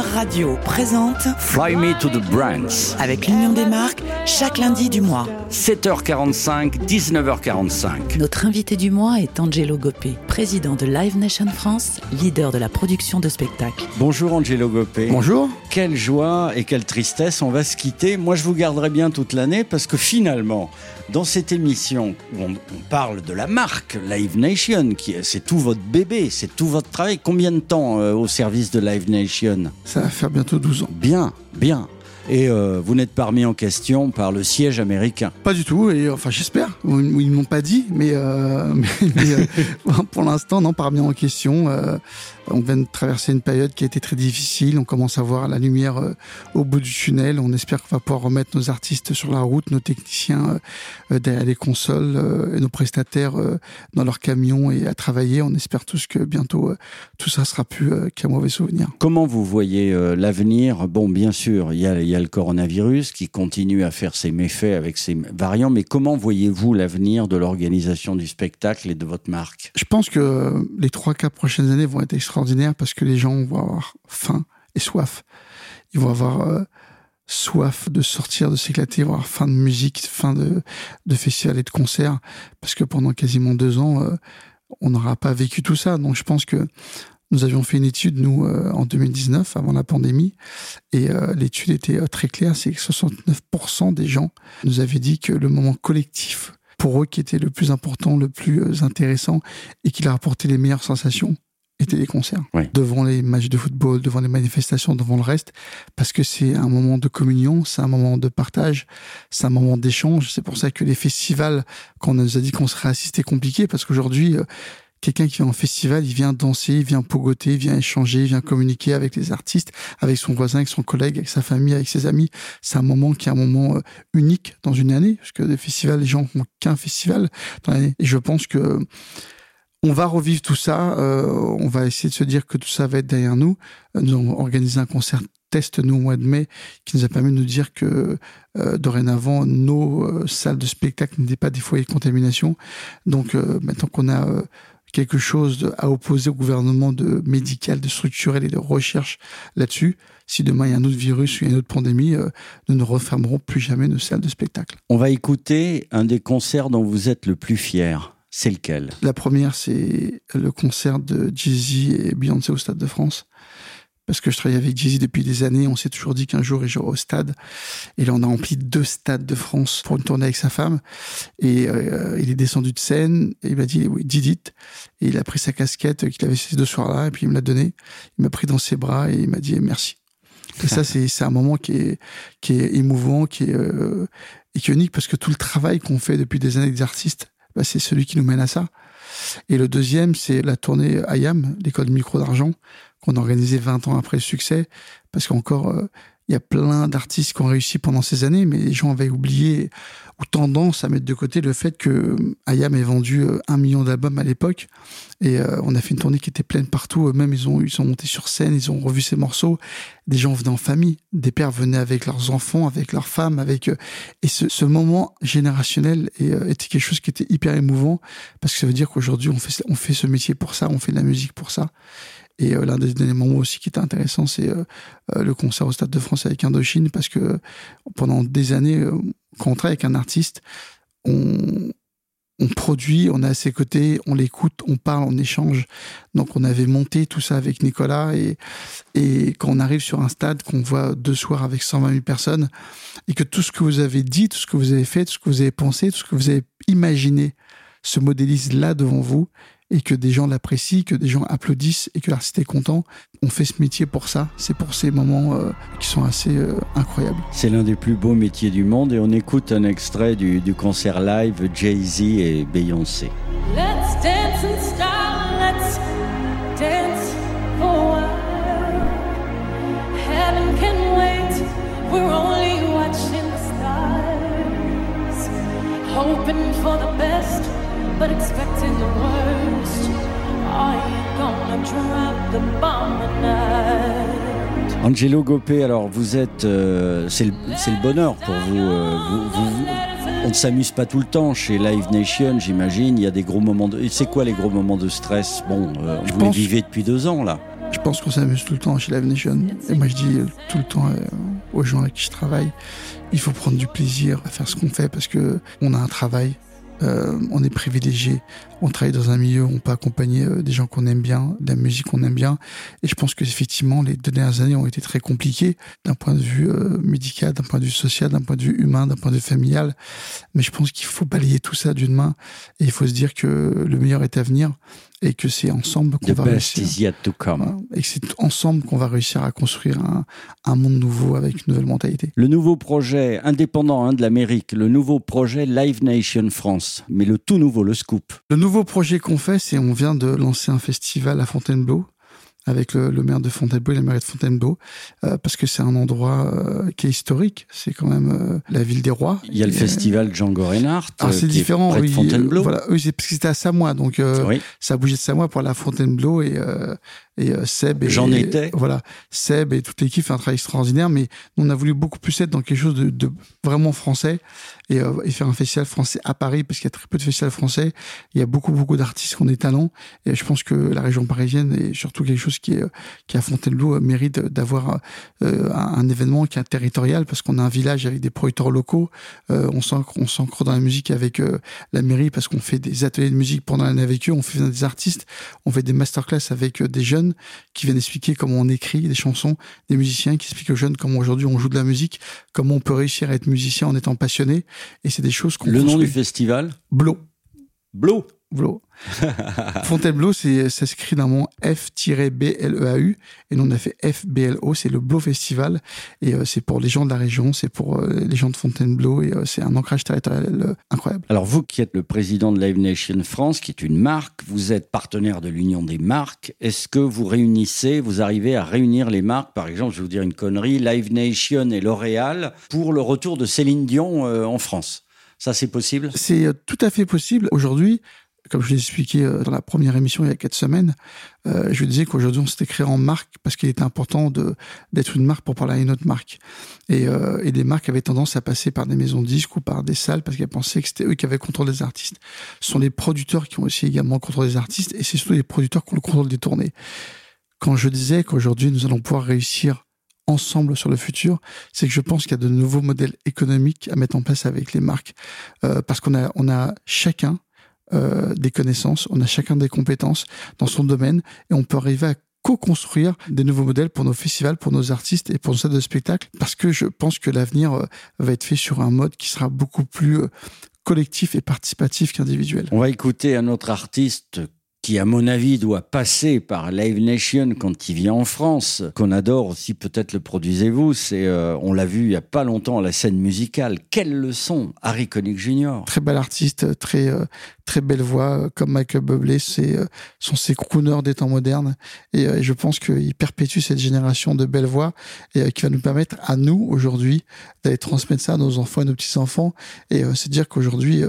Radio présente Fly Me to the Brands. avec l'Union des marques chaque lundi du mois. 7h45, 19h45. Notre invité du mois est Angelo Gopé, président de Live Nation France, leader de la production de spectacles. Bonjour Angelo Gopé. Bonjour. Quelle joie et quelle tristesse, on va se quitter. Moi, je vous garderai bien toute l'année parce que finalement, dans cette émission où on, on parle de la marque Live Nation, qui c'est tout votre bébé, c'est tout votre travail. Combien de temps euh, au service de Live Nation? Ça va faire bientôt 12 ans. Bien, bien. Et euh, vous n'êtes pas remis en question par le siège américain? Pas du tout, et enfin j'espère. Ils ils m'ont pas dit, mais, euh, mais, mais, euh, pour l'instant, non, pas remis en question. On vient de traverser une période qui a été très difficile. On commence à voir la lumière euh, au bout du tunnel. On espère qu'on va pouvoir remettre nos artistes sur la route, nos techniciens euh, derrière les consoles euh, et nos prestataires dans leurs camions et à travailler. On espère tous que bientôt tout ça sera plus qu'un mauvais souvenir. Comment vous voyez l'avenir? Bon, bien sûr, il y, a, il y a le coronavirus qui continue à faire ses méfaits avec ses variants, mais comment voyez-vous l'avenir de l'organisation du spectacle et de votre marque? Je pense que les trois, quatre prochaines années vont être extraordinaires parce que les gens vont avoir faim et soif. Ils vont avoir euh, soif de sortir, de s'éclater, vont avoir faim de musique, faim de, de festivals et de concerts parce que pendant quasiment deux ans, euh, on n'aura pas vécu tout ça. Donc je pense que nous avions fait une étude, nous, euh, en 2019, avant la pandémie, et l'étude était très claire, c'est que 69% des gens nous avaient dit que le moment collectif, pour eux, qui était le plus important, le plus intéressant, et qui leur apportait les meilleures sensations, étaient les concerts. Devant les matchs de football, devant les manifestations, devant le reste, parce que c'est un moment de communion, c'est un moment de partage, c'est un moment d'échange. C'est pour ça que les festivals, quand on nous a dit qu'on serait assisté, compliqué, parce qu'aujourd'hui, euh, quelqu'un qui vient en festival, il vient danser, il vient pogoter, il vient échanger, il vient communiquer avec les artistes, avec son voisin, avec son collègue, avec sa famille, avec ses amis. C'est un moment qui est un moment euh, unique dans une année, parce que les festivals, les gens n'ont qu'un festival dans l'année. Et je pense que on va revivre tout ça. euh, on va essayer de se dire que tout ça va être derrière nous. Euh, Nous avons organisé un concert test nous au mois de mai qui nous a permis de nous dire que euh, dorénavant nos euh, salles de spectacle n'étaient pas des foyers de contamination. Donc euh, maintenant qu'on a quelque chose à opposer au gouvernement de médical, de structurel et de recherche là-dessus, si demain il y a un autre virus ou une autre pandémie, euh, nous ne refermerons plus jamais nos salles de spectacle. On va écouter un des concerts dont vous êtes le plus fier. C'est lequel? La première, c'est le concert de Jay-Z et Beyoncé au Stade de France. Parce que je travaille avec Jay-Z depuis des années, on s'est toujours dit qu'un jour il jouera au stade. Et là, on a rempli deux stades de France pour une tournée avec sa femme. Et euh, il est descendu de scène il m'a dit, oui, did it. Et il a pris sa casquette qu'il avait ces deux soirs-là et puis il me l'a donnée. Il m'a pris dans ses bras et il m'a dit merci. Et ça, c'est un moment qui est, qui est émouvant, qui est, euh, et qui est unique parce que tout le travail qu'on fait depuis des années avec des artistes, bah, c'est celui qui nous mène à ça. Et le deuxième, c'est la tournée IAM, l'école micro d'argent, qu'on a organisée 20 ans après le succès, parce qu'encore, euh, il y a plein d'artistes qui ont réussi pendant ces années, mais les gens avaient oublié ou tendance à mettre de côté le fait que euh, IAM ait vendu euh, un million d'albums à l'époque. Et euh, on a fait une tournée qui était pleine partout. Eux-mêmes, ils ont, ils sont montés sur scène, ils ont revu ces morceaux. Des gens venaient en famille, des pères venaient avec leurs enfants, avec leurs femmes, avec et ce, ce moment générationnel était quelque chose qui était hyper émouvant parce que ça veut dire qu'aujourd'hui on fait on fait ce métier pour ça, on fait de la musique pour ça. Et euh, l'un des moments aussi qui était intéressant, c'est euh, euh, le concert au Stade de France avec Indochine parce que pendant des années, quand on travaille avec un artiste, on on produit, on est à ses côtés, on l'écoute, on parle, on échange. Donc on avait monté tout ça avec Nicolas et, et quand on arrive sur un stade, qu'on voit deux soirs avec 120 000 personnes et que tout ce que vous avez dit, tout ce que vous avez fait, tout ce que vous avez pensé, tout ce que vous avez imaginé se modélise là devant vous et que des gens l'apprécient, que des gens applaudissent et que l'artiste est content. On fait ce métier pour ça. C'est pour ces moments euh, qui sont assez euh, incroyables. C'est l'un des plus beaux métiers du monde et on écoute un extrait du, du concert live Jay-Z et Beyoncé. Let's dance in style, let's dance for a while. Heaven can wait, we're only watching the stars. Hoping for the best, but expecting the worst. Are you gonna drop the bomb tonight? Angelo Gopé, alors vous êtes, euh, c'est le, bonheur pour vous. euh, vous- vous- on ne s'amuse pas tout le temps chez Live Nation, j'imagine. Il y a des gros moments de. C'est quoi les gros moments de stress? Bon, euh, vous les pense- vivez depuis deux ans là. Je pense qu'on s'amuse tout le temps chez Live Nation. Et moi, je dis euh, tout le temps euh, aux gens avec qui je travaille, il faut prendre du plaisir à faire ce qu'on fait parce que on a un travail. Euh, on est privilégié, on travaille dans un milieu on peut accompagner euh, des gens qu'on aime bien, de la musique qu'on aime bien. Et je pense que effectivement, les deux dernières années ont été très compliquées d'un point de vue euh, médical, d'un point de vue social, d'un point de vue humain, d'un point de vue familial. Mais je pense qu'il faut balayer tout ça d'une main et il faut se dire que le meilleur est à venir et que c'est ensemble qu'on va best réussir. is yet to come. Et que c'est ensemble qu'on va réussir à construire un, un monde nouveau avec une nouvelle mentalité. Le nouveau projet indépendant hein, de l'Amérique, le nouveau projet Live Nation France, mais le tout nouveau, le scoop. Le nouveau projet qu'on fait, c'est on vient de lancer un festival à Fontainebleau avec le, le maire de Fontainebleau et la mairie de Fontainebleau, euh, parce que c'est un endroit euh, qui est historique. C'est quand même euh, la ville des rois. Il y a le festival Django Reinhardt, Ah, euh, c'est est différent. de oui, Fontainebleau. Voilà, c'est parce que c'était à Samoa, donc euh, Oui. ça bougé de Samoa pour aller à Fontainebleau et euh, et euh, Seb. et- J'en étais. Voilà, Seb et toute l'équipe fait un travail extraordinaire, mais on a voulu beaucoup plus être dans quelque chose de, de vraiment français et, euh, et faire un festival français à Paris parce qu'il y a très peu de festivals français. Il y a beaucoup beaucoup d'artistes qui ont des talents et je pense que la région parisienne et surtout quelque chose qui est euh, qui est à Fontainebleau mérite d'avoir euh, un, un événement qui est territorial parce qu'on a un village avec des producteurs locaux. On s'ancre on s'ancre dans la musique avec la mairie parce qu'on fait des ateliers de musique pendant l'année avec eux, on fait des artistes, on fait des masterclass avec des jeunes qui viennent expliquer comment on écrit des chansons, des musiciens qui expliquent aux jeunes comment aujourd'hui on joue de la musique, comment on peut réussir à être musicien en étant passionné. Et c'est des choses qu'on Le nom du festival? Blo. Blo. Fontainebleau, c'est, ça s'écrit d'un mot F-B-L-E-A-U. Et nous, on a fait F-B-L-O. C'est le Blo Festival. Et euh, c'est pour les gens de la région, c'est pour euh, les gens de Fontainebleau. Et euh, c'est un ancrage territorial incroyable. Alors vous qui êtes le président de Live Nation France, qui est une marque, vous êtes partenaire de l'Union des marques. Est-ce que vous réunissez, vous arrivez à réunir les marques Par exemple, je vais vous dire une connerie, Live Nation et L'Oréal pour le retour de Céline Dion en France? Ça, c'est possible? C'est tout à fait possible. Aujourd'hui, comme je l'ai expliqué euh, dans la première émission il y a quatre semaines, euh, je disais qu'aujourd'hui on s'était créé en marque parce qu'il était important d'être une marque pour parler à une autre marque. Et, euh, et des marques avaient tendance à passer par des maisons de disques ou par des salles parce qu'elles pensaient que c'était eux qui avaient le contrôle des artistes. Ce sont les producteurs qui ont aussi également le contrôle des artistes et c'est surtout les producteurs qui ont le contrôle des tournées. Quand je disais qu'aujourd'hui nous allons pouvoir réussir ensemble sur le futur, c'est que je pense qu'il y a de nouveaux modèles économiques à mettre en place avec les marques parce qu'on a on a chacun euh, des connaissances, on a chacun des compétences dans son domaine et on peut arriver à co-construire des nouveaux modèles pour nos festivals, pour nos artistes et pour nos salles de spectacle parce que je pense que l'avenir euh, va être fait sur un mode qui sera beaucoup plus euh, collectif et participatif qu'individuel. On va écouter un autre artiste qui, à mon avis, doit passer par Live Nation quand il vient en France, qu'on adore aussi, peut-être le produisez-vous. C'est, euh, on l'a vu il y a pas longtemps à la scène musicale. Quelle leçon, Harry Connick Jr. Très bel artiste, très euh, très belle voix, euh, comme Michael Bublé, c'est euh, sont ses crooners des temps modernes et euh, je pense qu'il perpétue cette génération de belles voix et euh, qui va nous permettre à nous aujourd'hui d'aller transmettre ça à nos enfants et nos petits enfants et c'est dire qu'aujourd'hui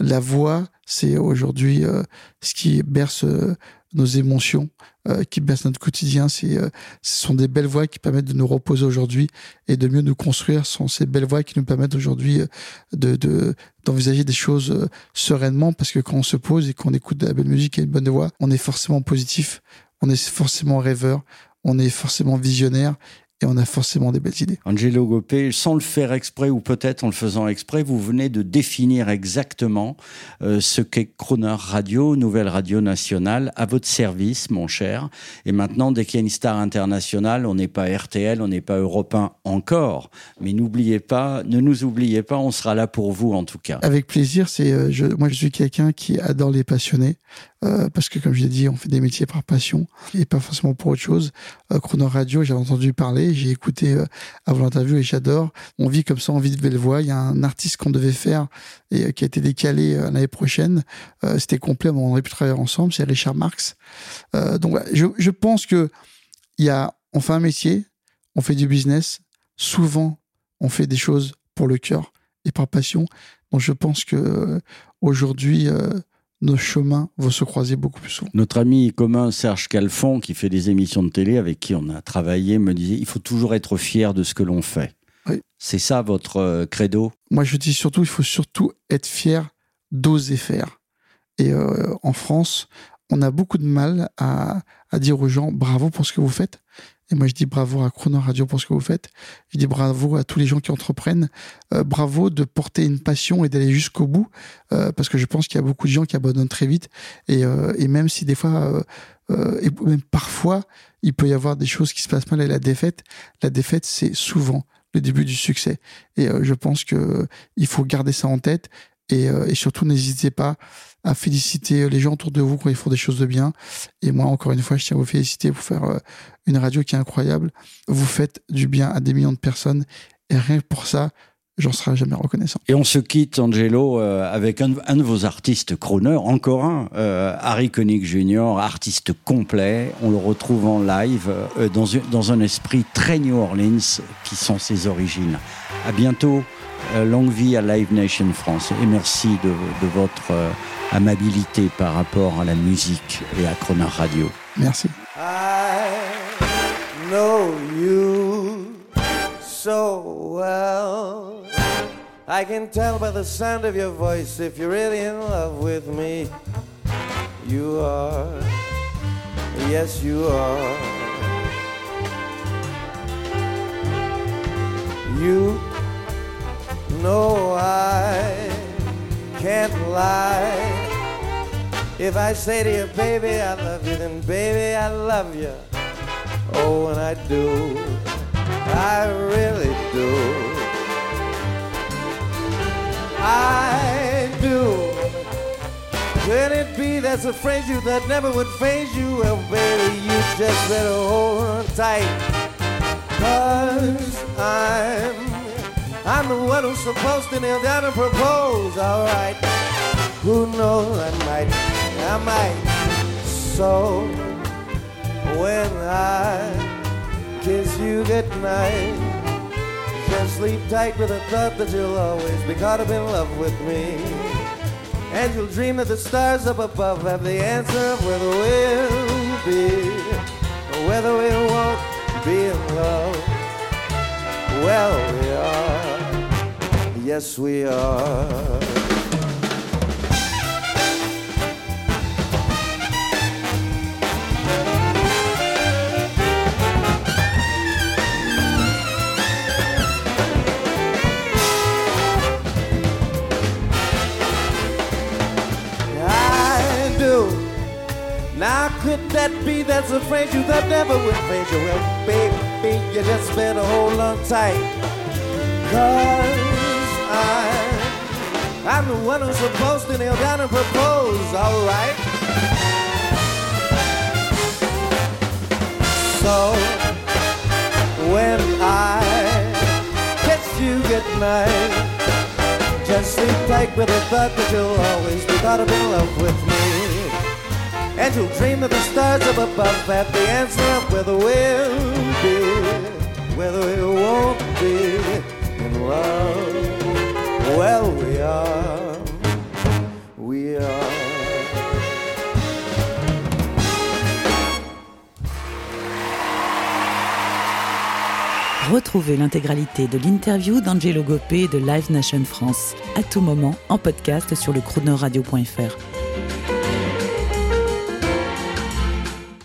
la voix c'est aujourd'hui euh, ce qui berce euh, nos émotions, euh, qui berce notre quotidien. C'est, euh, ce sont des belles voix qui permettent de nous reposer aujourd'hui et de mieux nous construire. Ce sont ces belles voix qui nous permettent aujourd'hui euh, de, de d'envisager des choses euh, sereinement parce que quand on se pose et qu'on écoute de la belle musique et une bonne voix, on est forcément positif, on est forcément rêveur, on est forcément visionnaire et on a forcément des belles idées. Angelo Gopé, sans le faire exprès ou peut-être en le faisant exprès, vous venez de définir exactement euh, ce qu'est Croner Radio, nouvelle radio nationale, à votre service, mon cher. Et maintenant, dès qu'il y a une star internationale, on n'est pas RTL, on n'est pas Europe 1 encore. Mais n'oubliez pas, ne nous oubliez pas, on sera là pour vous en tout cas. Avec plaisir, c'est euh, moi je suis quelqu'un qui adore les passionnés euh, parce que comme je l'ai dit, on fait des métiers par passion et pas forcément pour autre chose. Euh, Chrono Radio, j'avais entendu parler, j'ai écouté euh, avant l'interview et j'adore. On vit comme ça, on vit de belle voix. Il y a un artiste qu'on devait faire et euh, qui a été décalé euh, l'année prochaine. C'était complet, on aurait pu travailler ensemble. C'est Richard Marx. Donc je, je pense que il y a, on fait un métier, on fait du business. Souvent, on fait des choses pour le cœur et par passion. Donc je pense que aujourd'hui, euh, nos chemins vont se croiser beaucoup plus souvent. Notre ami commun Serge Calfon, qui fait des émissions de télé avec qui on a travaillé, me disait il faut toujours être fier de ce que l'on fait. Oui. C'est ça votre euh, credo? Moi, je dis surtout, il faut surtout être fier d'oser faire. Et euh, en France, on a beaucoup de mal à, dire aux gens bravo pour ce que vous faites. Et moi, je dis bravo à Chrono Radio pour ce que vous faites. Je dis bravo à tous les gens qui entreprennent. Euh, bravo de porter une passion et d'aller jusqu'au bout. Euh, parce que je pense qu'il y a beaucoup de gens qui abandonnent très vite. Et, euh, et même si des fois, et même parfois, il peut y avoir des choses qui se passent mal et la défaite, la défaite, c'est souvent le début du succès. Et je pense que il faut garder ça en tête. Et, et surtout, n'hésitez pas à féliciter les gens autour de vous quand ils font des choses de bien. Et moi, encore une fois, je tiens à vous féliciter pour faire euh, une radio qui est incroyable. Vous faites du bien à des millions de personnes. Et rien que pour ça, j'en serai jamais reconnaissant. Et on se quitte, Angelo, euh, avec un, de vos artistes crooner, encore un, euh, Harry Connick Jr., artiste complet. On le retrouve en live dans, dans un esprit très New Orleans, qui sont ses origines. À bientôt. Longue vie à Live Nation France et merci de, de votre amabilité par rapport à la musique et à Chronar Radio. Merci. I know you so well. I can tell by the sound of your voice if you're really in love with me. You are, yes, you are. You know I can't lie. If I say to you, baby, I love you, then baby, I love you. Oh, and I do. I really do. I do. Could it be that's a phrase you that never would phase you? Well, baby, you just better hold on tight. Cause I'm I'm the one who's supposed to kneel down and propose, alright. Who knows, I might, I might. So, when I kiss you goodnight, just sleep tight with the thought that you'll always be caught up in love with me. And you'll dream that the stars up above have the answer of whether we'll be, or whether we won't be in love. Well, we are yes we are. Could that be that's a phrase you that never would you? Well, baby, you just better hold on tight. Cause I'm, the one who's supposed to kneel down and propose, alright? So, when I kiss you goodnight, just sleep tight with the thought that you'll always be caught up in love with me. And you'll dream of the stars up above have the answer of whether we'll be, whether we won't be Retrouvez l'intégralité de l'interview d'Angelo Gopé de Live Nation France à tout moment en podcast sur le chronoradio.fr.